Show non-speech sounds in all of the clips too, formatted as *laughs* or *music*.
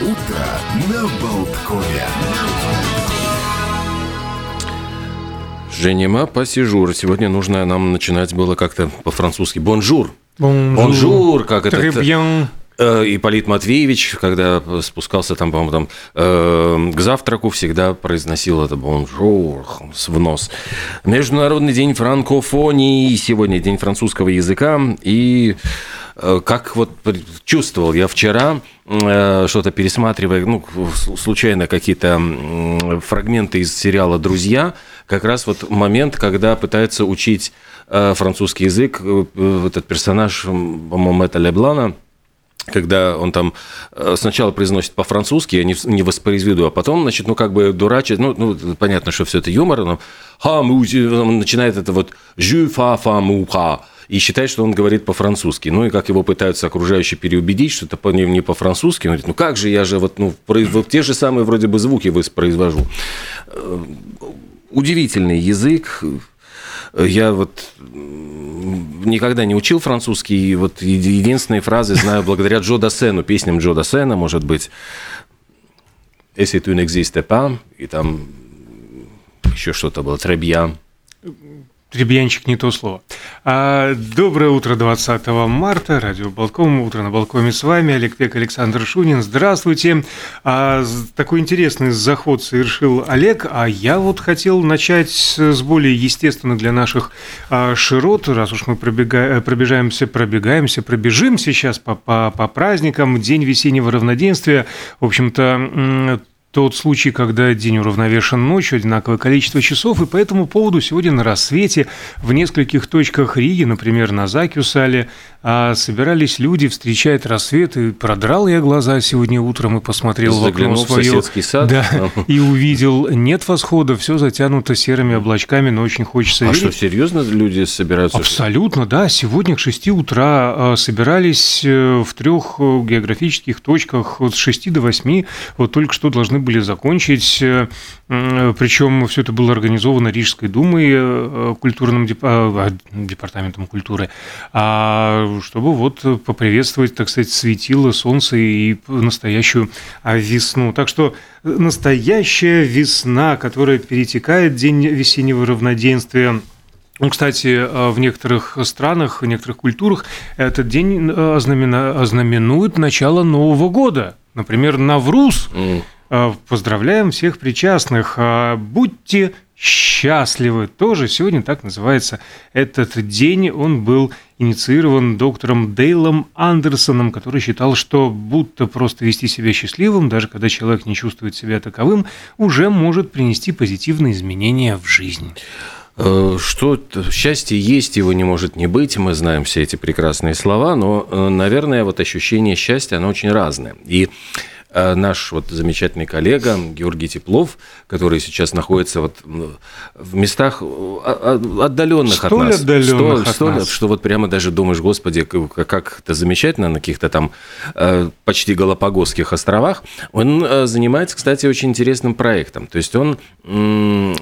утро на Балткоме. Женема, посижур. Сегодня нужно нам начинать было как-то по-французски. Бонжур. Бонжур. Бонжур, как это? Э, Ипполит Матвеевич, когда спускался там, по-моему, там, э, к завтраку, всегда произносил это bonjour в нос. Международный день франкофонии. Сегодня день французского языка. И как вот чувствовал я вчера, э, что-то пересматривая, ну, случайно какие-то фрагменты из сериала «Друзья», как раз вот момент, когда пытается учить э, французский язык э, этот персонаж, по-моему, это Леблана, когда он там э, сначала произносит по-французски, я не, не воспроизведу, а потом, значит, ну, как бы дурачит, ну, ну понятно, что все это юмор, но ха, он начинает это вот жу, фа, фа, му, ха, и считает, что он говорит по-французски. Ну, и как его пытаются окружающие переубедить, что это по- не, не по-французски, он говорит, ну, как же, я же вот, ну, вот те же самые вроде бы звуки воспроизвожу. Э, Удивительный язык, я вот никогда не учил французский, и вот еди- единственные фразы знаю благодаря Джо Дассену, песням Джо Дассена, может быть, «Если tu n'existe pas», и там еще что-то было, «Très Требьянчик не то слово. А, доброе утро 20 марта. Радио Балком. Утро на Балкоме с вами. Олег Пек, Александр Шунин. Здравствуйте. А, такой интересный заход совершил Олег. А я вот хотел начать с более естественных для наших а, широт. Раз уж мы пробега- э, пробежаемся, пробегаемся, пробежим сейчас по, по, по праздникам. День весеннего равноденствия. В общем-то, тот случай, когда день уравновешен ночью, одинаковое количество часов, и по этому поводу сегодня на рассвете в нескольких точках Риги, например, на Закюсале, а, собирались люди встречать рассвет, и продрал я глаза сегодня утром и посмотрел в окно в свое. сад. Да, и увидел, нет восхода, все затянуто серыми облачками, но очень хочется А верить. что, серьезно люди собираются? Абсолютно, да. Сегодня к 6 утра э, собирались э, в трех э, географических точках от 6 до 8. Вот только что должны были закончить. э, Причем все это было организовано Рижской думой, э, культурным деп- а, департаментом культуры, а, чтобы вот поприветствовать, так сказать, светило, солнце и настоящую а, весну. Так что настоящая весна, которая перетекает день весеннего равноденствия, ну, кстати, э, в некоторых странах, в некоторых культурах этот день ознамен- ознаменует начало Нового года. Например, Навруз. Э, Поздравляем всех причастных. А, Будьте счастливы. Тоже сегодня так называется этот день. Он был инициирован доктором Дейлом Андерсоном, который считал, что будто просто вести себя счастливым, даже когда человек не чувствует себя таковым, уже может принести позитивные изменения в жизнь. Э, Что счастье есть, его не может не быть, мы знаем все эти прекрасные слова, но, э, наверное, вот ощущение счастья, оно очень разное. И наш вот замечательный коллега Георгий Теплов, который сейчас находится вот в местах э, отдаленных от нас, отдаленных столь- от столь, нас. что вот прямо даже думаешь, господи, как это замечательно на каких-то там э, почти Галапагосских островах. Он э, занимается, кстати, очень интересным проектом. То есть он,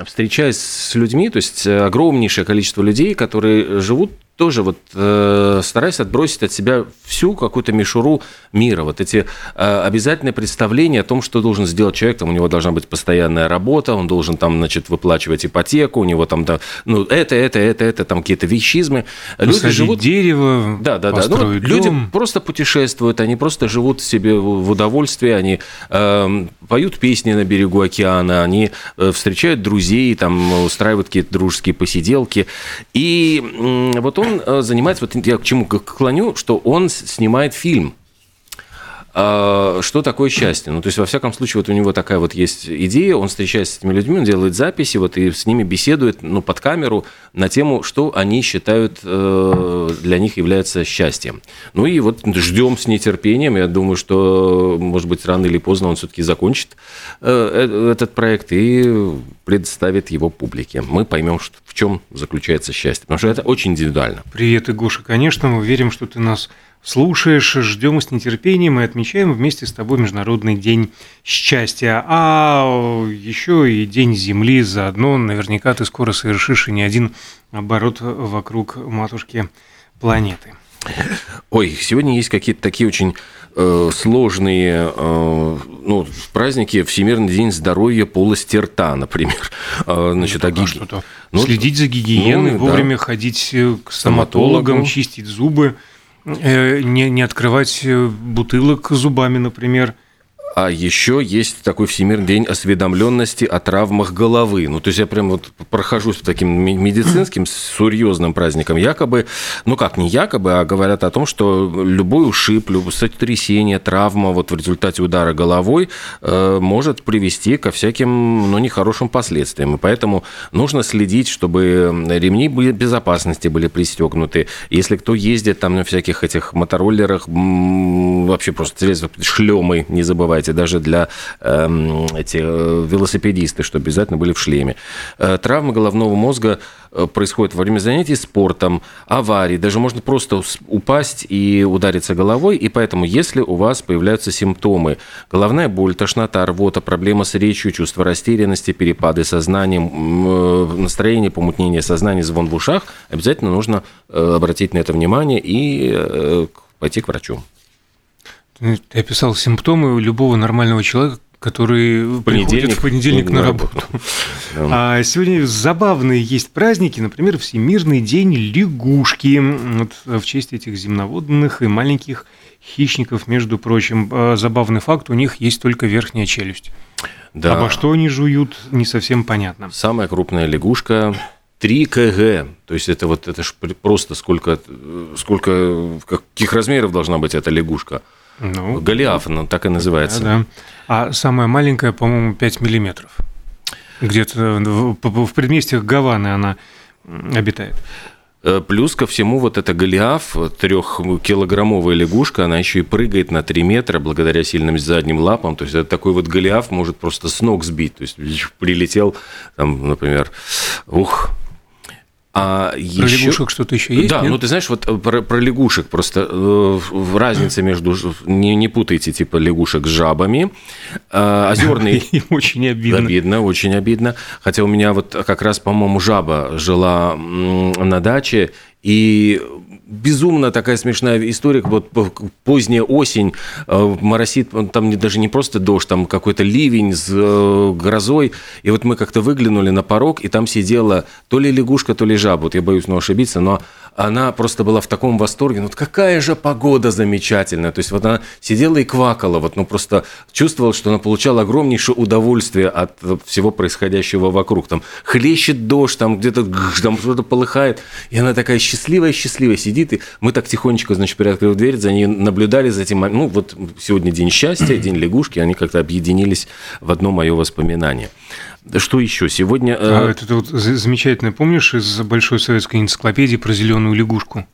встречаясь с людьми, то есть э, огромнейшее количество людей, которые живут тоже вот э, стараясь отбросить от себя всю какую-то мишуру мира, вот эти э, обязательные представления о том, что должен сделать человек, там у него должна быть постоянная работа, он должен там, значит, выплачивать ипотеку, у него там, да, ну, это, это, это, это, там какие-то вещизмы. Люди Посадить живут дерево, да, да, да. Ну, построить люди дом. просто путешествуют, они просто живут себе в удовольствии, они эм, поют песни на берегу океана, они э, встречают друзей, там устраивают какие-то дружеские посиделки. И м, вот он э, занимается, вот я к чему клоню, что он снимает фильм. А, Что такое счастье? Ну, то есть, во всяком случае, вот у него такая вот есть идея, он встречается с этими людьми, он делает записи, вот, и с ними беседует, ну, под камеру на тему, что они считают э, для них является счастьем. Ну, и вот ждем с нетерпением, я думаю, что, может быть, рано или поздно он все-таки закончит э, э, этот проект и представит его публике. Мы поймем, что- в чем заключается счастье, потому что это очень индивидуально. Привет, Игоша. Конечно, мы верим, что ты нас слушаешь, ждем с нетерпением и отмечаем вместе с тобой Международный день счастья. А еще и День Земли заодно. Наверняка ты скоро совершишь и не один оборот вокруг матушки планеты. Ой, сегодня есть какие-то такие очень э, сложные э, ну, праздники Всемирный день здоровья полости рта, например. Э, значит, ну, а гиг... что-то. Ну, Следить за гигиеной, ну, вовремя да. ходить к стоматологам, чистить зубы, не, не открывать бутылок зубами, например – а еще есть такой Всемирный день осведомленности о травмах головы. Ну, то есть я прям вот прохожусь таким медицинским серьезным праздникам. Якобы, ну как, не якобы, а говорят о том, что любой ушиб, любое сотрясение, травма вот в результате удара головой э, может привести ко всяким, ну, нехорошим последствиям. И поэтому нужно следить, чтобы ремни безопасности были пристегнуты. Если кто ездит там на всяких этих мотороллерах, вообще просто шлемы, не забывайте кстати, даже для эм, э, эти, велосипедисты, что обязательно были в шлеме. Э, травмы головного мозга э, происходят во время занятий спортом, аварий, даже можно просто упасть и удариться головой, и поэтому, если у вас появляются симптомы, головная боль, тошнота, рвота, проблема с речью, чувство растерянности, перепады сознания, э, настроение, помутнение сознания, звон в ушах, обязательно нужно обратить на это внимание и пойти к врачу. Ты описал симптомы любого нормального человека, который приходит в понедельник на работу. А сегодня забавные есть праздники, например, Всемирный день лягушки. Вот в честь этих земноводных и маленьких хищников, между прочим. А, забавный факт, у них есть только верхняя челюсть. Да. Обо что они жуют, не совсем понятно. Самая крупная лягушка 3 кг. То есть это вот это ж просто сколько, сколько, каких размеров должна быть эта лягушка. Ну, Голиаф, она так и называется. Да, да. А самая маленькая, по-моему, 5 миллиметров. Где-то в предместьях Гаваны она обитает. Э, плюс ко всему вот эта Голиаф, трехкилограммовая лягушка, она еще и прыгает на 3 метра благодаря сильным задним лапам. То есть это такой вот Голиаф может просто с ног сбить. То есть прилетел, там, например, ух, а про еще... лягушек что-то еще есть? Да, нет? ну ты знаешь, вот э, про, про лягушек просто э, разница между не, не путайте типа лягушек с жабами. Э, озерные. *laughs* Очень обидно. Обидно, очень обидно. Хотя у меня вот как раз, по-моему, жаба жила на даче, и безумно такая смешная история, вот поздняя осень, э, моросит, там даже не просто дождь, там какой-то ливень с э, грозой, и вот мы как-то выглянули на порог, и там сидела то ли лягушка, то ли жаба, вот я боюсь ну, ошибиться, но она просто была в таком восторге, ну какая же погода замечательная, то есть вот она сидела и квакала, вот ну просто чувствовала, что она получала огромнейшее удовольствие от всего происходящего вокруг, там хлещет дождь, там где-то там что-то полыхает, и она такая счастливая-счастливая сидит, сидит, и мы так тихонечко, значит, приоткрыв дверь, за ней наблюдали за этим, ну, вот сегодня день счастья, *clears throat* день лягушки, они как-то объединились в одно мое воспоминание. Что еще? Сегодня... Э, а, это вот замечательно, помнишь, из Большой советской энциклопедии про зеленую лягушку?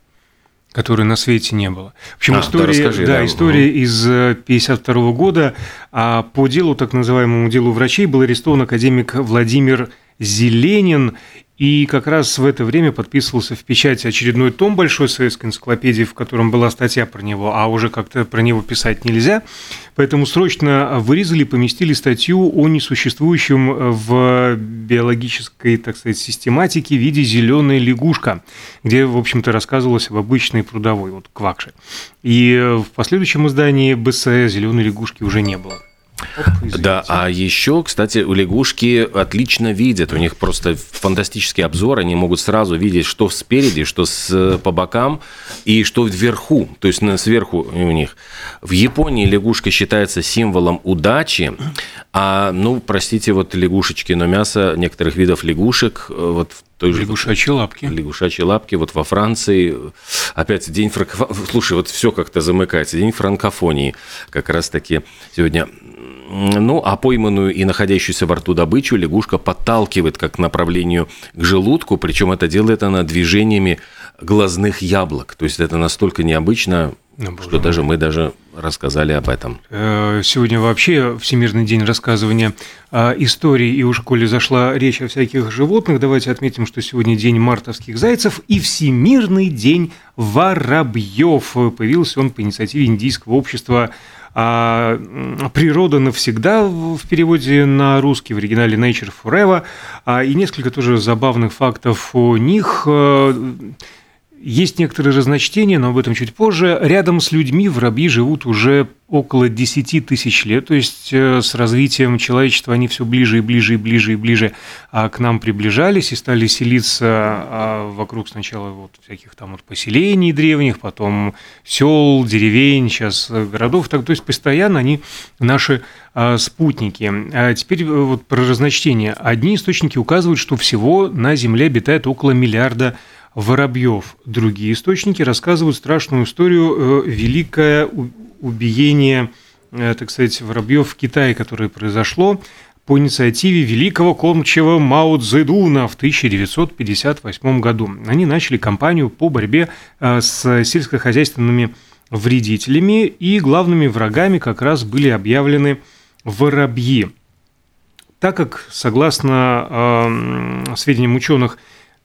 которой на свете не было. В общем, а, история, да, расскажи, да, да. история угу. из 52 года. А по делу, так называемому делу врачей, был арестован академик Владимир Зеленин, и как раз в это время подписывался в печати очередной том Большой советской энциклопедии, в котором была статья про него, а уже как-то про него писать нельзя. Поэтому срочно вырезали, поместили статью о несуществующем в биологической, так сказать, систематике виде зеленая лягушка, где, в общем-то, рассказывалось об обычной прудовой, вот квакше. И в последующем издании БС зеленой лягушки уже не было. Да, а еще, кстати, у лягушки отлично видят. У них просто фантастический обзор. Они могут сразу видеть, что спереди, что с, по бокам и что вверху. То есть сверху у них. В Японии лягушка считается символом удачи. А, ну, простите, вот лягушечки, но мясо некоторых видов лягушек, э, вот в той же... Лягушачьи лапки. Лягушачьи лапки. Вот во Франции, опять день франкофонии. Слушай, вот все как-то замыкается. День франкофонии как раз-таки сегодня ну, а пойманную и находящуюся во рту добычу лягушка подталкивает как к направлению к желудку, причем это делает она движениями глазных яблок. То есть это настолько необычно, ну, что даже мы даже рассказали об этом. Э, сегодня вообще Всемирный день рассказывания истории, и уж коли зашла речь о всяких животных, давайте отметим, что сегодня день мартовских зайцев и Всемирный день воробьев. Появился он по инициативе Индийского общества а «Природа навсегда» в переводе на русский, в оригинале «Nature Forever», а, и несколько тоже забавных фактов о них. Есть некоторые разночтения, но об этом чуть позже. Рядом с людьми воробьи живут уже около 10 тысяч лет, то есть э, с развитием человечества они все ближе и ближе и ближе и ближе а к нам приближались и стали селиться а, вокруг сначала вот всяких там вот поселений древних, потом сел, деревень, сейчас городов, так, то есть постоянно они наши а, спутники. А теперь вот про разночтение. Одни источники указывают, что всего на Земле обитает около миллиарда Воробьев. Другие источники рассказывают страшную историю э, великое убиение, э, так сказать, Воробьев в Китае, которое произошло по инициативе великого кормчего Мао Цзэдуна в 1958 году. Они начали кампанию по борьбе э, с сельскохозяйственными вредителями, и главными врагами как раз были объявлены воробьи. Так как, согласно э, сведениям ученых,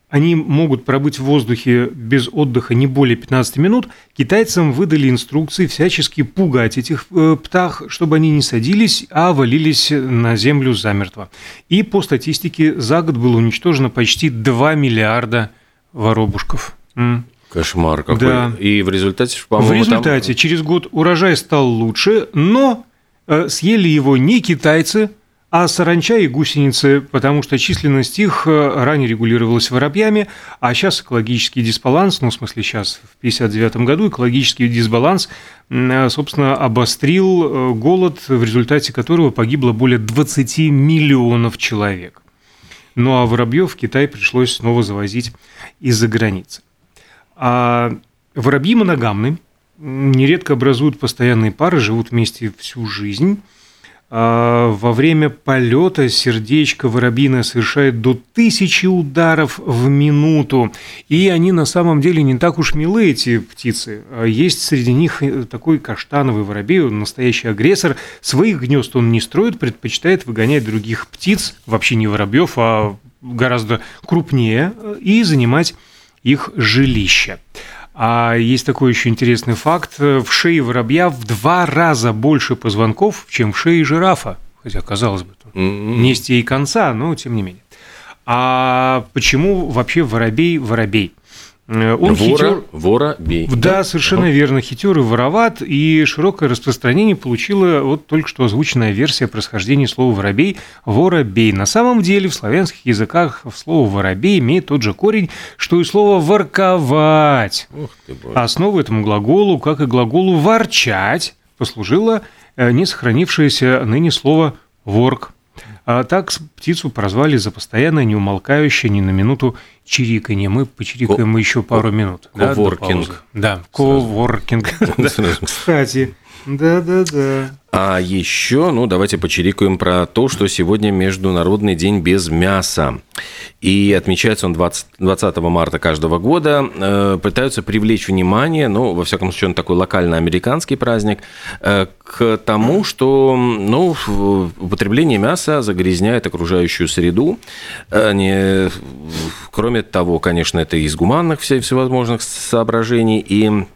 они могут пробыть в воздухе без отдыха не более 15 минут, китайцам выдали инструкции всячески пугать этих э, птах, чтобы они не садились, а валились на землю замертво. И по статистике за год было уничтожено почти 2 миллиарда воробушков. Кошмар какой. Да. И в результате, по-моему, В результате там... через год урожай стал лучше, но э, съели его не китайцы, а саранча и гусеницы, потому что численность их э, ранее регулировалась воробьями, а сейчас экологический дисбаланс, ну, в смысле, сейчас, в 1959 году экологический дисбаланс, э, собственно, обострил э, голод, в результате которого погибло более 20 миллионов человек. Ну, а воробьев в Китай пришлось снова завозить из-за границы. А воробьи моногамны, нередко образуют постоянные пары, живут вместе всю жизнь – а, во время полета сердечко воробьиное совершает до тысячи ударов в минуту. И они на самом деле не так уж милы, эти птицы. А есть среди них э, такой каштановый воробей, он настоящий агрессор. Своих гнезд он не строит, предпочитает выгонять других птиц, вообще не воробьев, а гораздо крупнее, и занимать их жилище. А есть такой еще интересный факт. В шее воробья в два раза больше позвонков, чем в шее жирафа. Хотя, казалось бы, mm-hmm. и конца, но тем не менее. А почему вообще воробей воробей? Э, он Вора, хитер... Воробей. Да, да, совершенно ага. верно. Хитер и вороват, и широкое распространение получила вот только что озвученная версия происхождения слова «воробей» – «воробей». На самом деле в славянских языках слово «воробей» имеет тот же корень, что и слово «ворковать». Ух ты, Основой этому глаголу, как и глаголу «ворчать», послужило э, не сохранившееся ныне слово «ворк». А так птицу прозвали за постоянное, неумолкающее ни на минуту чириканье. Мы почирикаем Ко- еще пару минут. Коворкинг. Да, коворкинг. *laughs* Кстати, да-да-да. А еще, ну, давайте почирикаем про то, что сегодня Международный день без мяса. И отмечается он 20, 20 марта каждого года. Э, пытаются привлечь внимание, ну, во всяком случае, он такой локально-американский праздник, э, к тому, что, ну, употребление мяса загрязняет окружающую среду. Э, не, кроме того, конечно, это из гуманных всевозможных соображений. И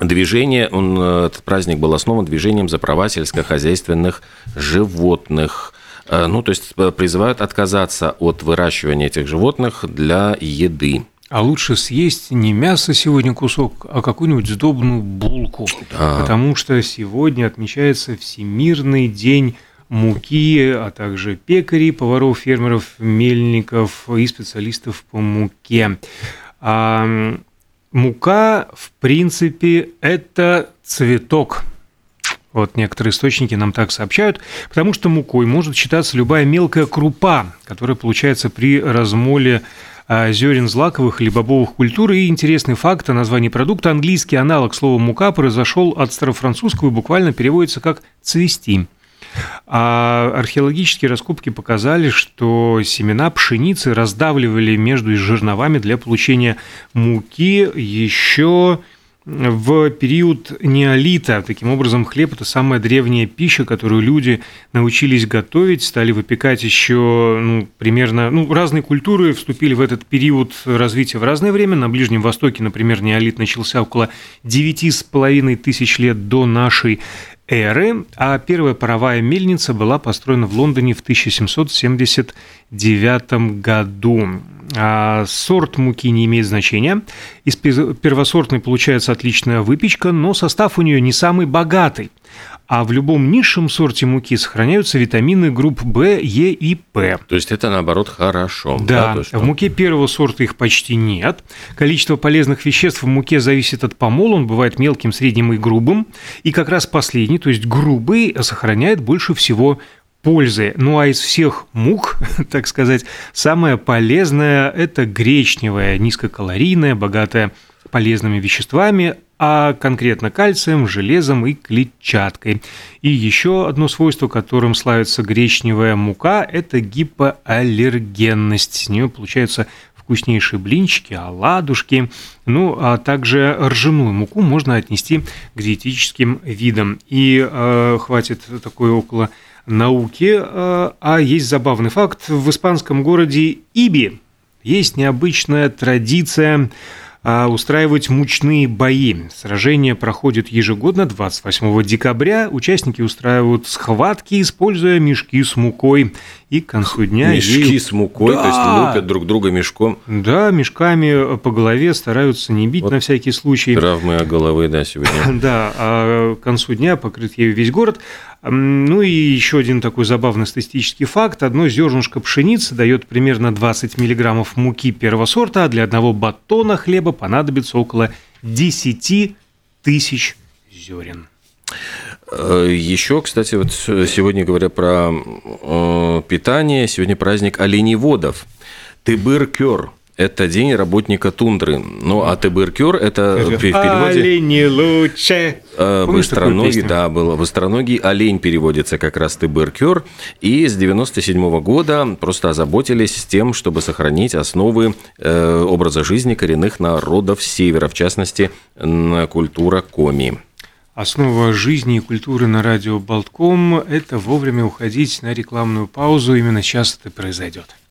Движение, он, э, этот праздник был основан движением за права сельскохозяйственных животных. Э, ну, то есть э, призывают отказаться от выращивания этих животных для еды. А лучше съесть не мясо сегодня кусок, а какую-нибудь сдобную булку. Да. Потому что сегодня отмечается Всемирный день муки, а также пекарей, поваров, фермеров, мельников и специалистов по муке. А Мука, в принципе, это цветок. Вот некоторые источники нам так сообщают, потому что мукой может считаться любая мелкая крупа, которая получается при размоле а, зерен злаковых или бобовых культур. И интересный факт о названии продукта. Английский аналог слова «мука» произошел от старофранцузского и буквально переводится как «цвести». А археологические раскопки показали, что семена пшеницы раздавливали между жерновами для получения муки. Еще в период неолита. Таким образом, хлеб – это самая древняя пища, которую люди научились готовить, стали выпекать еще ну, примерно… Ну, разные культуры вступили в этот период развития в разное время. На Ближнем Востоке, например, неолит начался около 9,5 тысяч лет до нашей эры, а первая паровая мельница была построена в Лондоне в 1779 году. А сорт муки не имеет значения. Из первосортной получается отличная выпечка, но состав у нее не самый богатый а в любом низшем сорте муки сохраняются витамины групп В, Е и П. То есть это наоборот хорошо. Да, да в муке первого сорта их почти нет. Количество полезных веществ в муке зависит от помола, он бывает мелким, средним и грубым. И как раз последний, то есть грубый, сохраняет больше всего пользы. Ну а из всех мук, *laughs* так сказать, самое полезное – это гречневая, низкокалорийная, богатая полезными веществами, а конкретно кальцием, железом и клетчаткой. И еще одно свойство, которым славится гречневая мука, это гипоаллергенность. С нее получаются вкуснейшие блинчики, оладушки. Ну, а также ржаную муку можно отнести к диетическим видам. И э, хватит такой около науки. Э, а есть забавный факт. В испанском городе Иби есть необычная традиция а, устраивать мучные бои. Сражения проходят ежегодно 28 декабря. Участники устраивают схватки, используя мешки с мукой. И к концу дня... Мешки ею... с мукой, да. то есть лупят друг друга мешком. Да, мешками по голове стараются не бить вот на всякий случай. Травмы о головы, да, сегодня. *laughs* Да, а к концу дня покрыт ею весь город. Ну и еще один такой забавный статистический факт. Одно зернышко пшеницы дает примерно 20 миллиграммов муки первого сорта, а для одного батона хлеба понадобится около 10 тысяч зерен. Э, еще, кстати, вот сегодня говоря про э, питание, сегодня праздник оленеводов. Тыбыр-кёр – это день работника тундры. Ну, а Тебыркюр – это в переводе… Олени лучше. Э, быстроногий, да, было. Быстроногий олень переводится как раз Тебыркюр. И с 97 -го года просто озаботились тем, чтобы сохранить основы э, образа жизни коренных народов Севера, в частности, культура коми. Основа жизни и культуры на радио Болтком – это вовремя уходить на рекламную паузу. Именно сейчас это произойдет.